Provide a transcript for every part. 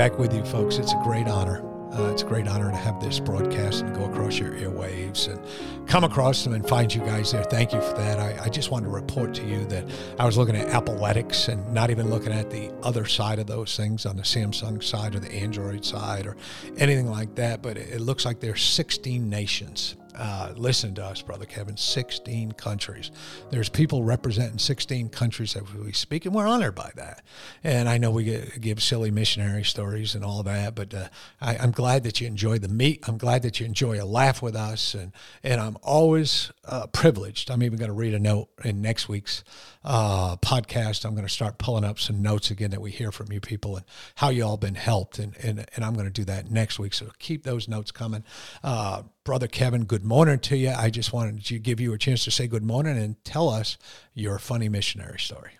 Back with you, folks. It's a great honor. Uh, it's a great honor to have this broadcast and go across your airwaves and come across them and find you guys there. Thank you for that. I, I just wanted to report to you that I was looking at Appletics and not even looking at the other side of those things on the Samsung side or the Android side or anything like that. But it, it looks like there's 16 nations uh, listen to us, Brother Kevin. 16 countries. There's people representing 16 countries that we speak, and we're honored by that. And I know we get, give silly missionary stories and all that, but uh, I, am glad that you enjoy the meat. I'm glad that you enjoy a laugh with us, and and I'm always uh, privileged. I'm even going to read a note in next week's uh, podcast. I'm going to start pulling up some notes again that we hear from you people and how you all been helped, and and and I'm going to do that next week. So keep those notes coming. Uh, Brother Kevin, good morning to you. I just wanted to give you a chance to say good morning and tell us your funny missionary story.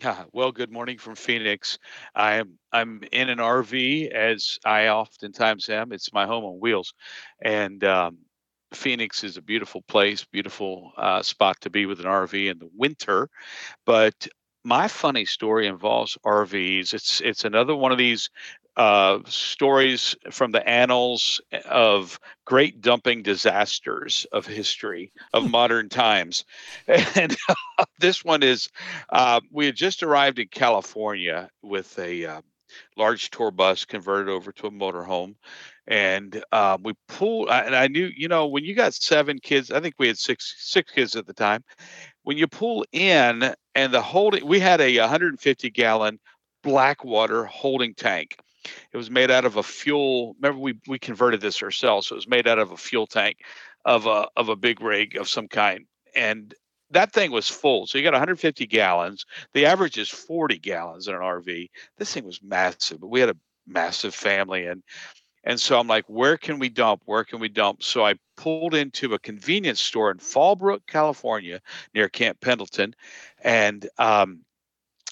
well, good morning from Phoenix. I'm I'm in an RV as I oftentimes am. It's my home on wheels, and um, Phoenix is a beautiful place, beautiful uh, spot to be with an RV in the winter. But my funny story involves RVs. It's it's another one of these uh, stories from the annals of great dumping disasters of history of modern times. And uh, this one is uh, we had just arrived in California with a uh, large tour bus converted over to a motorhome. And uh, we pulled and i knew you know when you got seven kids i think we had six six kids at the time. When you pull in and the holding we had a 150 gallon blackwater holding tank it was made out of a fuel remember we we converted this ourselves so it was made out of a fuel tank of a of a big rig of some kind and that thing was full. So you got 150 gallons. The average is 40 gallons in an RV. This thing was massive, but we had a massive family and and so I'm like, where can we dump? Where can we dump? So I pulled into a convenience store in Fallbrook, California, near Camp Pendleton, and um,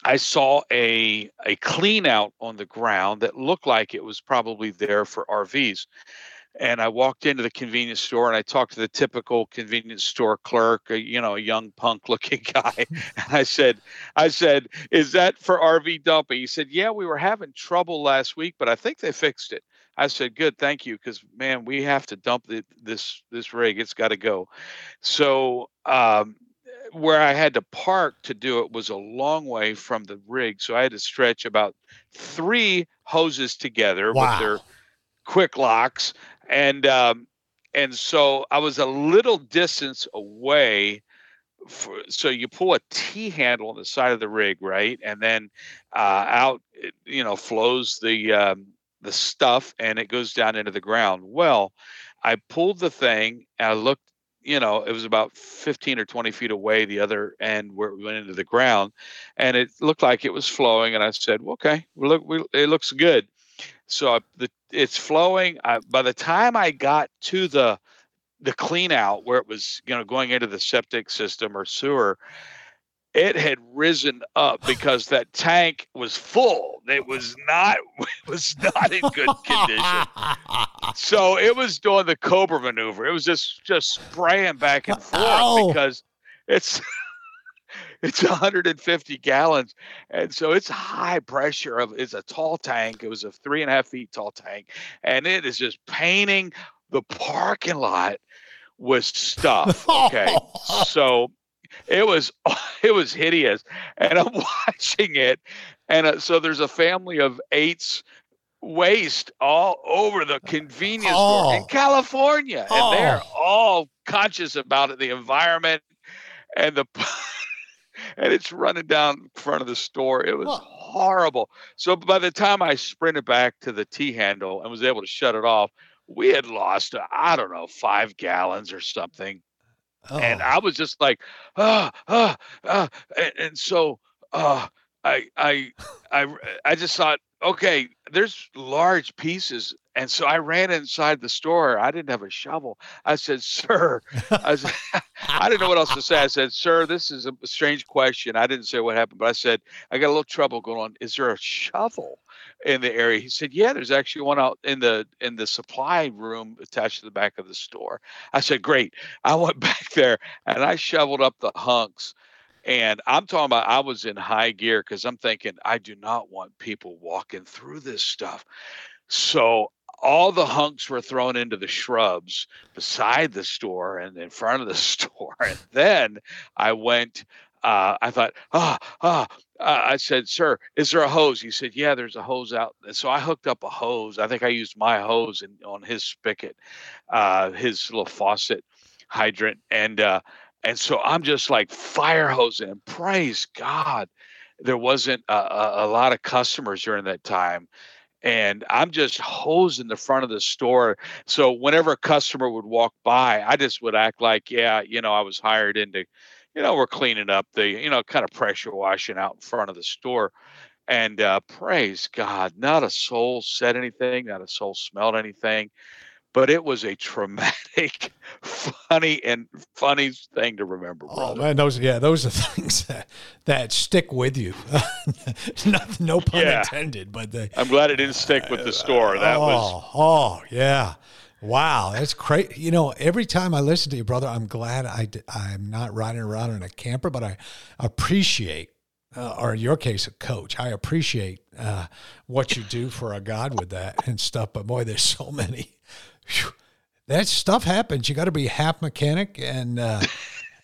I saw a a clean out on the ground that looked like it was probably there for RVs. And I walked into the convenience store and I talked to the typical convenience store clerk, you know, a young punk looking guy. and I said, I said, is that for RV dumping? He said, yeah, we were having trouble last week, but I think they fixed it. I said, "Good, thank you," because man, we have to dump the, this this rig. It's got to go. So um, where I had to park to do it was a long way from the rig, so I had to stretch about three hoses together wow. with their quick locks, and um, and so I was a little distance away. For, so you pull a T handle on the side of the rig, right, and then uh, out, you know, flows the um, the stuff and it goes down into the ground. Well, I pulled the thing and I looked, you know, it was about 15 or 20 feet away, the other end where it went into the ground, and it looked like it was flowing. And I said, okay, look, we, it looks good. So I, the, it's flowing. I, by the time I got to the the clean out where it was, you know, going into the septic system or sewer, it had risen up because that tank was full. It was not it was not in good condition. so it was doing the cobra maneuver. It was just just spraying back and forth Ow. because it's it's 150 gallons and so it's high pressure of it's a tall tank it was a three and a half feet tall tank and it is just painting the parking lot with stuff okay so it was it was hideous and i'm watching it and uh, so there's a family of eights waste all over the convenience oh. store in california oh. and they're all conscious about it, the environment and the and it's running down in front of the store it was horrible so by the time i sprinted back to the t handle and was able to shut it off we had lost i don't know five gallons or something Oh. And I was just like, ah, ah, ah. And, and so uh, I I I I just thought, okay, there's large pieces, and so I ran inside the store. I didn't have a shovel. I said, "Sir," I said, I didn't know what else to say. I said, "Sir, this is a strange question." I didn't say what happened, but I said, "I got a little trouble going on. Is there a shovel in the area?" He said, "Yeah, there's actually one out in the in the supply room attached to the back of the store." I said, "Great." I went back there and I shoveled up the hunks and I'm talking about I was in high gear because I'm thinking I do not want people walking through this stuff. So all the hunks were thrown into the shrubs beside the store and in front of the store. And then I went, uh, I thought, ah, ah, uh, I said, sir, is there a hose? He said, yeah, there's a hose out. And so I hooked up a hose. I think I used my hose in, on his spigot, uh, his little faucet hydrant. And, uh, and so I'm just like fire hosing and praise God. There wasn't a, a, a lot of customers during that time and I'm just hosing the front of the store. So whenever a customer would walk by, I just would act like, yeah, you know, I was hired into, you know, we're cleaning up the, you know, kind of pressure washing out in front of the store. And uh, praise God, not a soul said anything, not a soul smelled anything but it was a traumatic, funny, and funny thing to remember. Oh, brother. Oh man, those yeah, those are things that, that stick with you. no, no pun yeah. intended, but they, I'm glad it didn't stick with the store. That oh, was oh yeah. Wow, that's great. You know, every time I listen to you, brother, I'm glad I, I'm not riding around in a camper, but I appreciate uh, or in your case, a coach. I appreciate uh, what you do for a God with that and stuff. But boy, there's so many whew, that stuff happens. You got to be half mechanic and uh,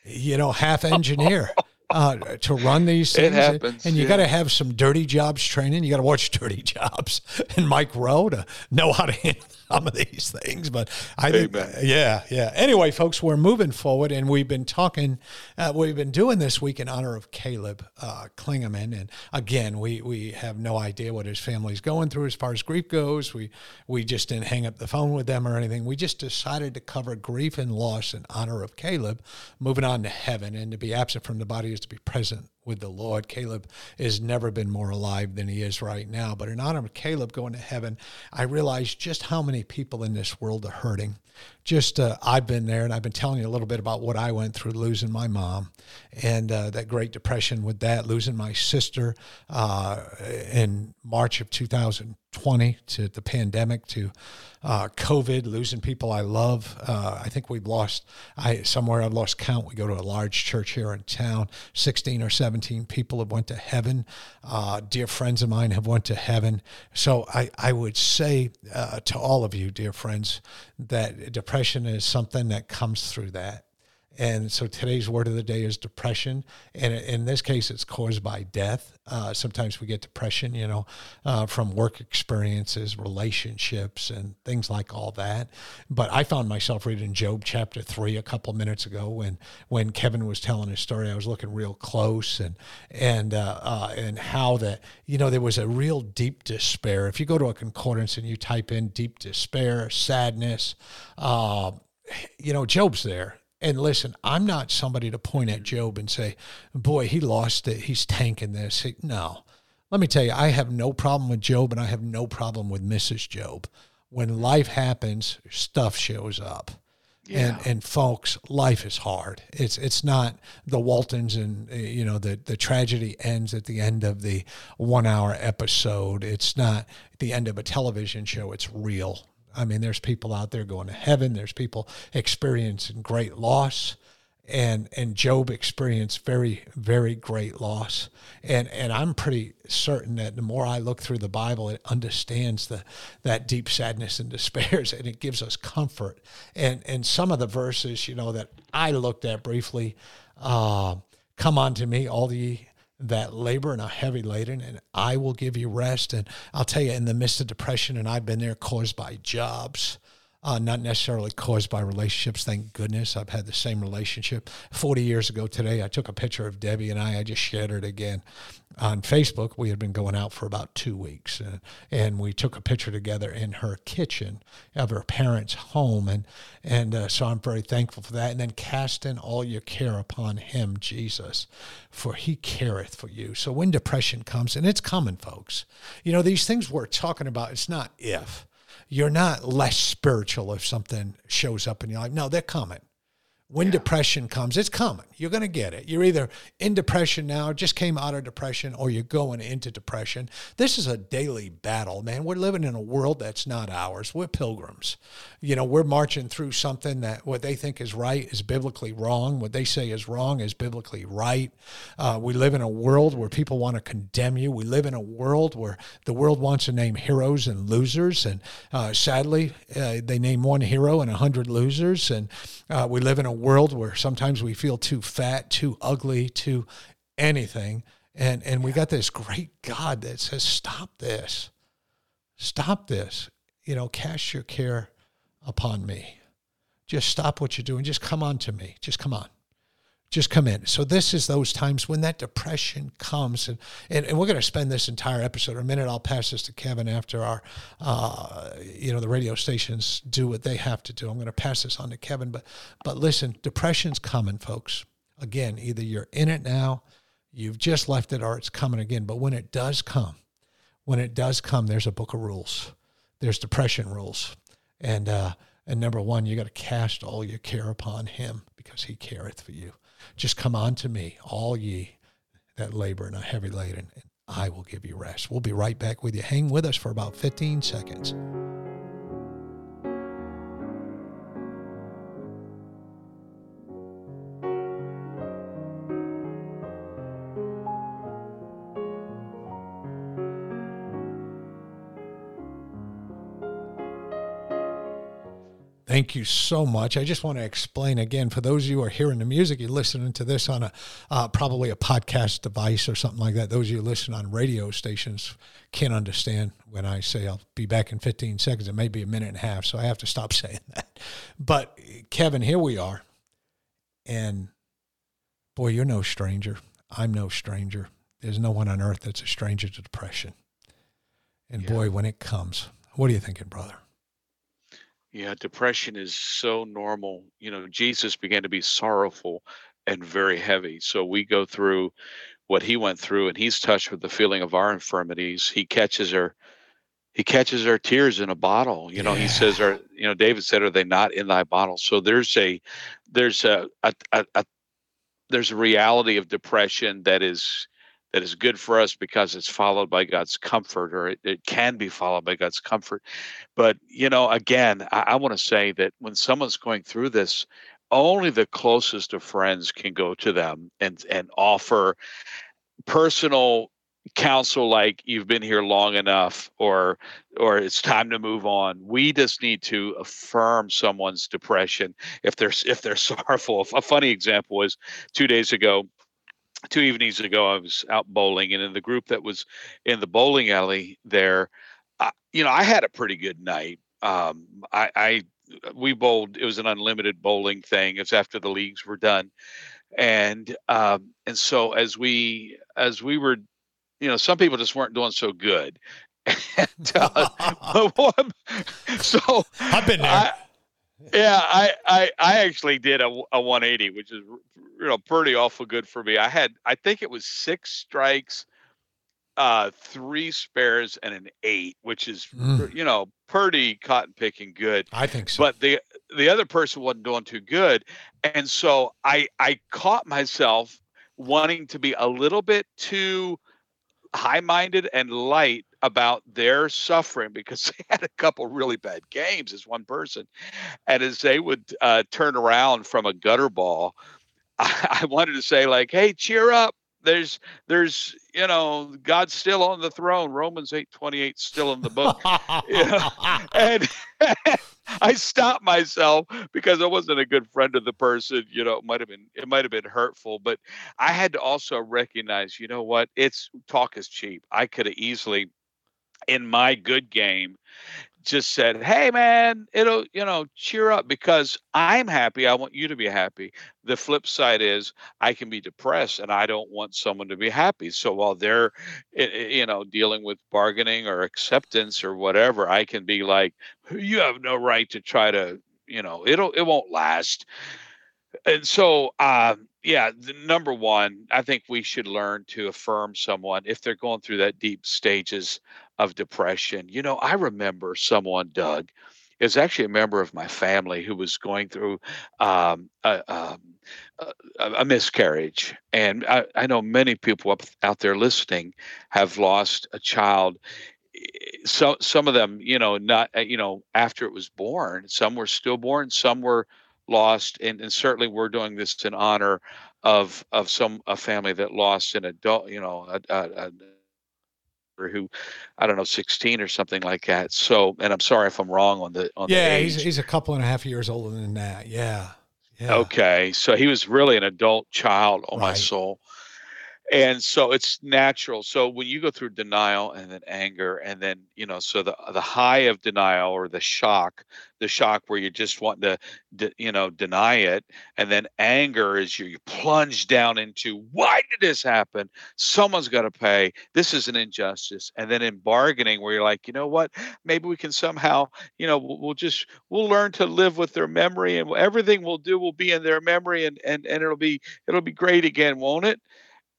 you know half engineer. Uh, to run these things. It happens, and you yeah. got to have some dirty jobs training. You got to watch dirty jobs and Mike Rowe to know how to handle some of these things. But I think, yeah, yeah. Anyway, folks, we're moving forward, and we've been talking. Uh, we've been doing this week in honor of Caleb uh, Klingeman, and again, we we have no idea what his family's going through as far as grief goes. We we just didn't hang up the phone with them or anything. We just decided to cover grief and loss in honor of Caleb, moving on to heaven, and to be absent from the body is to be present with the Lord. Caleb has never been more alive than he is right now. But in honor of Caleb going to heaven, I realized just how many people in this world are hurting. Just uh, I've been there, and I've been telling you a little bit about what I went through losing my mom, and uh, that Great Depression with that, losing my sister uh, in March of 2020 to the pandemic to uh, COVID, losing people I love. Uh, I think we've lost, I somewhere I've lost count. We go to a large church here in town. 16 or 17 people have went to heaven. Uh, dear friends of mine have went to heaven. So I, I would say uh, to all of you, dear friends, that depression is something that comes through that. And so today's word of the day is depression. And in this case, it's caused by death. Uh, sometimes we get depression, you know, uh, from work experiences, relationships, and things like all that. But I found myself reading Job chapter three a couple minutes ago when when Kevin was telling his story. I was looking real close and and uh, uh and how that you know there was a real deep despair. If you go to a concordance and you type in deep despair, sadness, uh, you know, Job's there and listen, I'm not somebody to point at Job and say, boy, he lost it. He's tanking this. No. Let me tell you, I have no problem with Job and I have no problem with Mrs. Job. When life happens, stuff shows up. Yeah. And and folks, life is hard. It's it's not the Waltons and uh, you know the the tragedy ends at the end of the one hour episode. It's not the end of a television show. It's real. I mean, there's people out there going to heaven. There's people experiencing great loss, and and Job experienced very very great loss. And and I'm pretty certain that the more I look through the Bible, it understands the that deep sadness and despairs, and it gives us comfort. And and some of the verses, you know, that I looked at briefly, uh, come unto me, all the that labor and are heavy laden, and I will give you rest. And I'll tell you, in the midst of depression, and I've been there caused by jobs, uh, not necessarily caused by relationships. Thank goodness I've had the same relationship. 40 years ago today, I took a picture of Debbie and I. I just shared it again on Facebook. We had been going out for about two weeks, uh, and we took a picture together in her kitchen of her parents' home, and and uh, so I'm very thankful for that. And then casting all your care upon Him, Jesus, for He careth for you. So when depression comes, and it's coming, folks, you know these things we're talking about. It's not if you're not less spiritual if something shows up in your life. No, they're coming. When yeah. depression comes, it's coming. You're going to get it. You're either in depression now, just came out of depression, or you're going into depression. This is a daily battle, man. We're living in a world that's not ours. We're pilgrims. You know, we're marching through something that what they think is right is biblically wrong. What they say is wrong is biblically right. Uh, we live in a world where people want to condemn you. We live in a world where the world wants to name heroes and losers. And uh, sadly, uh, they name one hero and a hundred losers. And uh, we live in a world where sometimes we feel too fat, too ugly, too anything. And, and we got this great God that says, stop this. Stop this. You know, cast your care upon me. Just stop what you're doing. Just come on to me. Just come on. Just come in. So this is those times when that depression comes, and and, and we're going to spend this entire episode. a minute, I'll pass this to Kevin after our, uh, you know, the radio stations do what they have to do. I'm going to pass this on to Kevin, but but listen, depression's coming, folks. Again, either you're in it now, you've just left it, or it's coming again. But when it does come, when it does come, there's a book of rules. There's depression rules, and uh, and number one, you got to cast all your care upon Him because He careth for you. Just come unto me, all ye that labor and are heavy laden, and I will give you rest. We'll be right back with you. Hang with us for about 15 seconds. Thank you so much. I just want to explain again for those of you who are hearing the music, you're listening to this on a uh, probably a podcast device or something like that. Those of you listen on radio stations can't understand when I say I'll be back in 15 seconds. It may be a minute and a half, so I have to stop saying that. But Kevin, here we are, and boy, you're no stranger. I'm no stranger. There's no one on earth that's a stranger to depression. And yeah. boy, when it comes, what are you thinking, brother? Yeah, depression is so normal. You know, Jesus began to be sorrowful and very heavy. So we go through what he went through and he's touched with the feeling of our infirmities. He catches our he catches our tears in a bottle. You know, yeah. he says our you know, David said, Are they not in thy bottle? So there's a there's a, a, a, a there's a reality of depression that is that is good for us because it's followed by God's comfort, or it, it can be followed by God's comfort. But, you know, again, I, I want to say that when someone's going through this, only the closest of friends can go to them and, and offer personal counsel like you've been here long enough or or it's time to move on we just need to affirm someone's depression if they're if they're sorrowful a funny example was two days ago two evenings ago, I was out bowling, and in the group that was in the bowling alley there, I, you know, I had a pretty good night. Um, I, I we bowled. It was an unlimited bowling thing. It's after the leagues were done, and um, and so as we as we were, you know, some people just weren't doing so good. and, uh, so I've been there. I, yeah, I, I I actually did a, a 180, which is you know pretty awful good for me. I had I think it was six strikes, uh, three spares, and an eight, which is mm. you know pretty cotton picking good. I think so. But the the other person wasn't doing too good, and so I I caught myself wanting to be a little bit too high minded and light about their suffering because they had a couple really bad games as one person. And as they would uh, turn around from a gutter ball, I, I wanted to say, like, hey, cheer up. There's, there's, you know, God's still on the throne. Romans eight twenty eight still in the book. And I stopped myself because I wasn't a good friend of the person. You know, it might have been it might have been hurtful, but I had to also recognize, you know what? It's talk is cheap. I could have easily in my good game just said, "Hey, man, it'll you know cheer up because I'm happy. I want you to be happy." The flip side is I can be depressed, and I don't want someone to be happy. So while they're you know dealing with bargaining or acceptance or whatever, I can be like, "You have no right to try to you know it'll it won't last." And so, um, yeah, the number one, I think we should learn to affirm someone if they're going through that deep stages of depression. You know, I remember someone, Doug, is actually a member of my family who was going through um, a, um, a, a, miscarriage. And I, I, know many people up, out there listening have lost a child. So some of them, you know, not uh, you know after it was born. Some were stillborn. Some were lost, and, and certainly we're doing this in honor of of some a family that lost an adult, you know, a, a, a who I don't know 16 or something like that. So, and I'm sorry if I'm wrong on the on yeah, the he's he's a couple and a half years older than that. Yeah. yeah. Okay, so he was really an adult child. on right. my soul and so it's natural. So when you go through denial and then anger and then you know so the the high of denial or the shock the shock where you just want to de, you know deny it and then anger is you, you plunge down into why did this happen? Someone's got to pay. This is an injustice. And then in bargaining where you're like you know what? Maybe we can somehow you know we'll, we'll just we'll learn to live with their memory and everything we'll do will be in their memory and and and it'll be it'll be great again won't it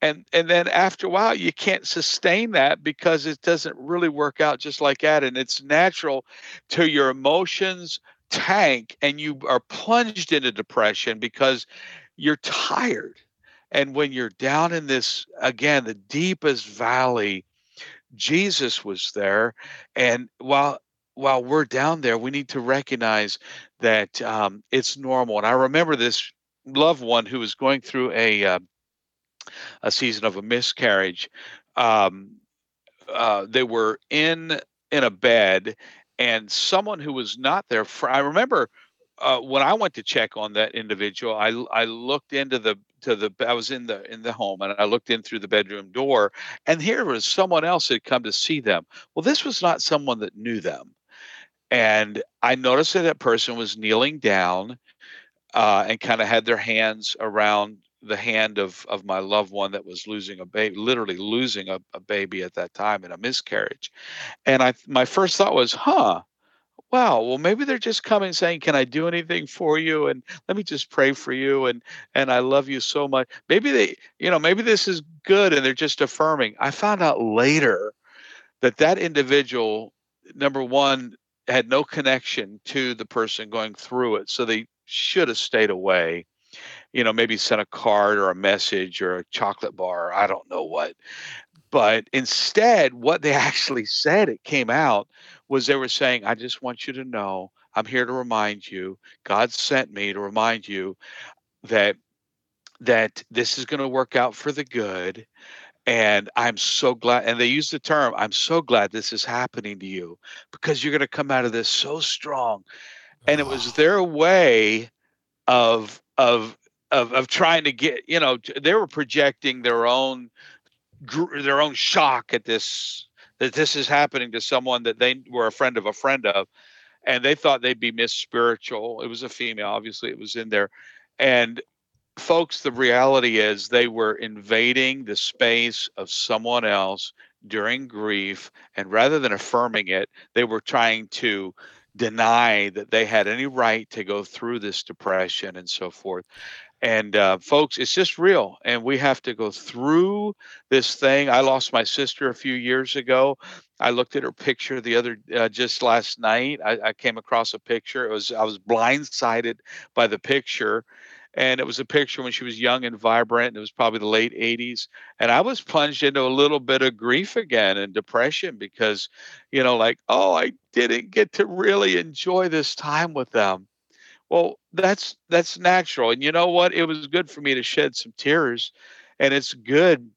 and and then after a while you can't sustain that because it doesn't really work out just like that and it's natural to your emotions tank and you are plunged into depression because you're tired. And when you're down in this again the deepest valley jesus was there and while while we're down there we need to recognize that um, it's normal. And i remember this loved one who was going through a uh, a season of a miscarriage. Um, uh, they were in in a bed, and someone who was not there. For, I remember uh, when I went to check on that individual, I I looked into the to the I was in the in the home and I looked in through the bedroom door, and here was someone else had come to see them. Well, this was not someone that knew them, and I noticed that that person was kneeling down. Uh, and kind of had their hands around the hand of of my loved one that was losing a baby literally losing a, a baby at that time in a miscarriage. And i my first thought was huh wow well maybe they're just coming saying can i do anything for you? And let me just pray for you and and i love you so much maybe they you know maybe this is good and they're just affirming. I found out later that that individual number one had no connection to the person going through it so they should have stayed away you know, maybe sent a card or a message or a chocolate bar, I don't know what. But instead, what they actually said, it came out, was they were saying, I just want you to know, I'm here to remind you, God sent me to remind you that that this is going to work out for the good and i'm so glad and they use the term i'm so glad this is happening to you because you're going to come out of this so strong and it was their way of of of of trying to get you know they were projecting their own their own shock at this that this is happening to someone that they were a friend of a friend of and they thought they'd be miss spiritual. It was a female obviously it was in there. And folks the reality is they were invading the space of someone else during grief and rather than affirming it they were trying to deny that they had any right to go through this depression and so forth and uh, folks it's just real and we have to go through this thing. I lost my sister a few years ago. I looked at her picture the other uh, just last night. I, I, came across a picture. It was i was blindsided by the picture and it was a picture when she was young and vibrant and it was probably the late 80s and i was plunged into a little bit of grief again and depression because you know like oh i didn't get to really enjoy this time with them well, that's that's natural. And you know what? It was good for me to shed some tears. And it's good.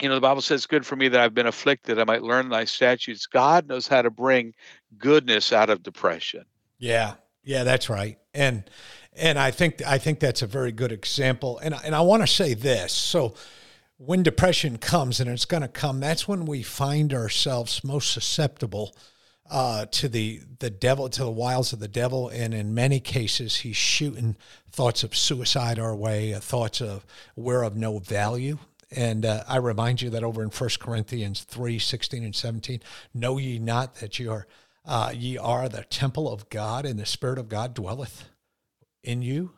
You know, the Bible says good for me that I've been afflicted. I might learn thy statutes. God knows how to bring goodness out of depression. Yeah. Yeah, that's right. And and I think I think that's a very good example. And and I want to say this. So when depression comes and it's going to come, that's when we find ourselves most susceptible uh, to the the devil, to the wiles of the devil, and in many cases, he's shooting thoughts of suicide our way, uh, thoughts of we're of no value. And uh, I remind you that over in 1 Corinthians 3 16 and 17, know ye not that ye are, uh, ye are the temple of God, and the Spirit of God dwelleth in you?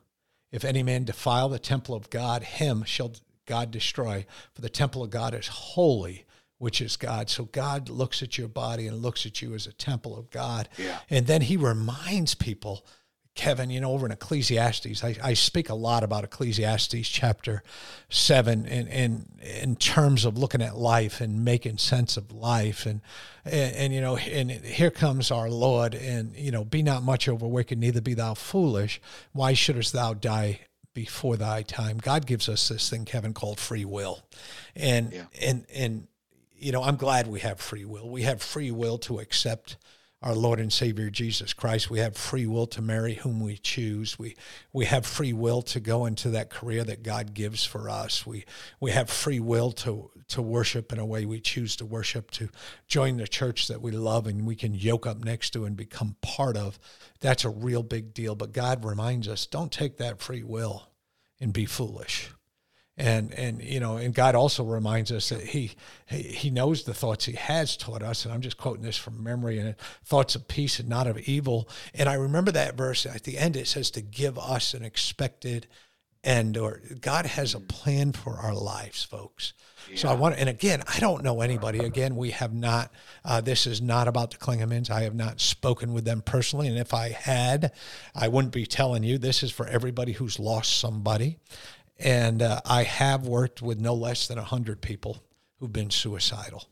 If any man defile the temple of God, him shall God destroy. For the temple of God is holy, which is God. So God looks at your body and looks at you as a temple of God. Yeah. And then he reminds people Kevin, you know, over in Ecclesiastes, I, I speak a lot about Ecclesiastes chapter seven in, in in terms of looking at life and making sense of life. And, and, and you know, and here comes our Lord, and you know, be not much over wicked, neither be thou foolish. Why shouldest thou die before thy time? God gives us this thing, Kevin, called free will. And Yeah. and and you know, I'm glad we have free will. We have free will to accept our Lord and Savior Jesus Christ. We have free will to marry whom we choose. We we have free will to go into that career that God gives for us. We we have free will to to worship in a way we choose to worship, to join the church that we love and we can yoke up next to and become part of. That's a real big deal. But God reminds us, don't take that free will and be foolish and and you know and god also reminds us that he he, he knows the thoughts he has taught us. And i'm just quoting this from memory and thoughts of peace and not of evil. And i remember that verse. At the end it says to give us an expected end or god has a plan for our lives folks. So i want and again i don't know anybody. Again we have not uh, this is not about the klingemans i have not spoken with them personally. And if i had i wouldn't be telling you this is for everybody who's lost somebody and uh, I have worked with no less than 100 people who've been suicidal.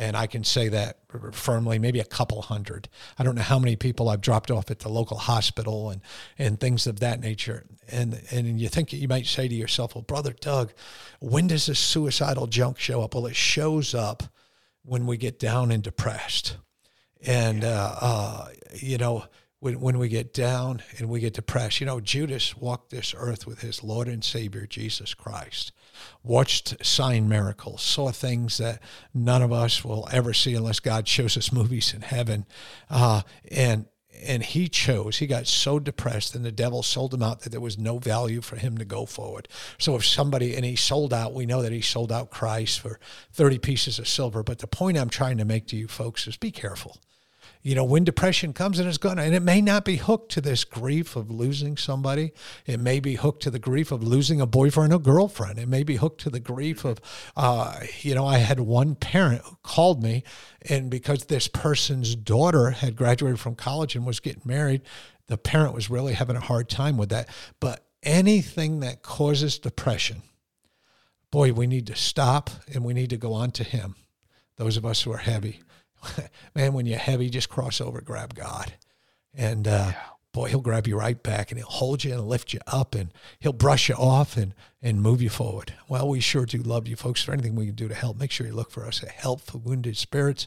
And I can say that firmly, maybe a couple hundred. I don't know how many people I've dropped off at the local hospital and, and things of that nature. And, and you think you might say to yourself, well, Brother Doug, when does this suicidal junk show up? Well, it shows up when we get down and depressed. And, uh, uh, you know, when, when we get down and we get depressed. You know, Judas walked this earth with his Lord and Savior, Jesus Christ, watched sign miracles, saw things that none of us will ever see unless God shows us movies in heaven. Uh, and and he chose, he got so depressed, and the devil sold him out that there was no value for him to go forward. So if somebody, and he sold out, we know that he sold out Christ for 30 pieces of silver. But the point I'm trying to make to you folks is be careful you know, when depression comes and it's gonna, and it may not be hooked to this grief of losing somebody. It may be hooked to the grief of losing a boyfriend or girlfriend. It may be hooked to the grief of, uh, you know, I had one parent who called me, and because this person's daughter had graduated from college and was getting married, the parent was really having a hard time with that. But anything that causes depression, boy, we need to stop and we need to go on to Him. Those of us who are heavy man, when you're heavy, just cross over, grab God. And uh, boy, he'll grab you right back and he'll hold you and lift you up and he'll brush you off and, and move you forward. Well, we sure do love you, folks. For anything we can do to help, make sure you look for us at Help for Wounded Spirits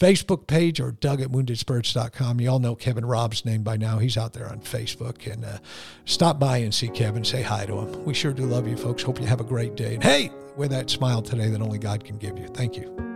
Facebook page or Doug at woundedspirits.com. You all know Kevin Robb's name by now. He's out there on Facebook. And uh, stop by and see Kevin. Say hi to him. We sure do love you, folks. Hope you have a great day. And hey, wear that smile today that only God can give you. Thank you.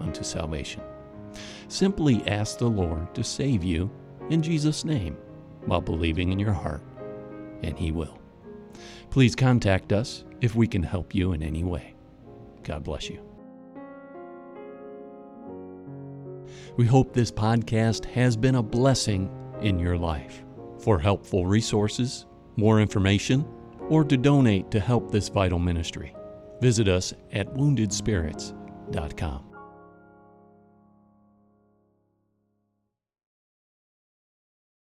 unto salvation. Simply ask the Lord to save you in Jesus' name while believing in your heart, and He will. Please contact us if we can help you in any way. God bless you. We hope this podcast has been a blessing in your life. For helpful resources, more information, or to donate to help this vital ministry, visit us at woundedspirits.com.